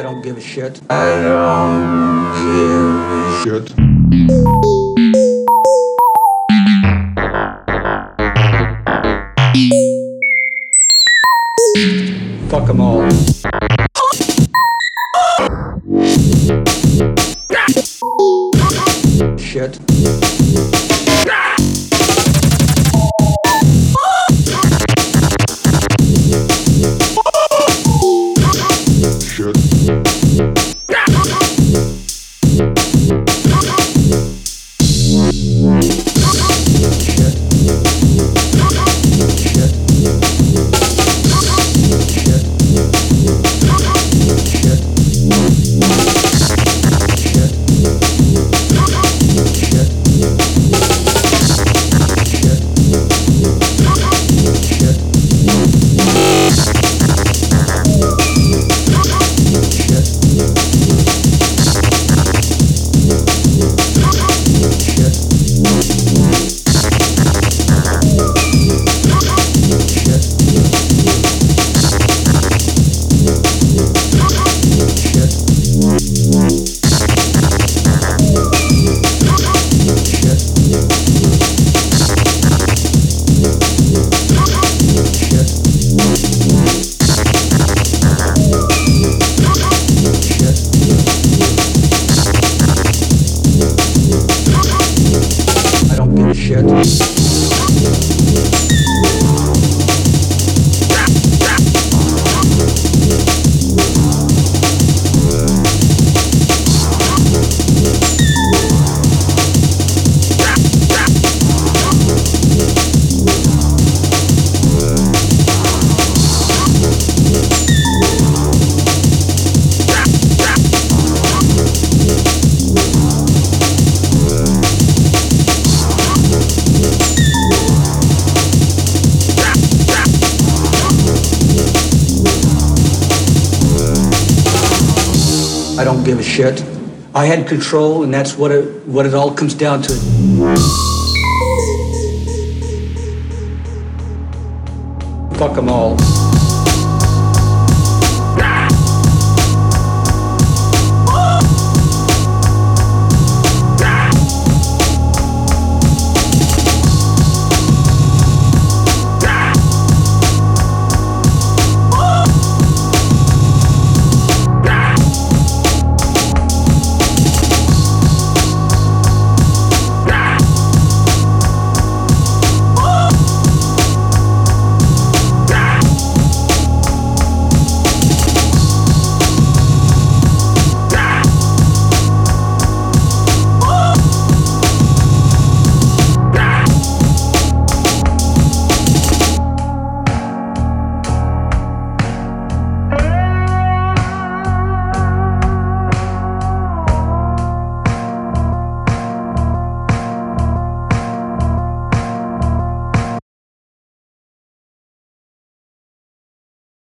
shit. I don't give a shit. Fuck them all. Shit. Shit. I don't give a shit. I had control, and that's what it what it all comes down to. Fuck them all.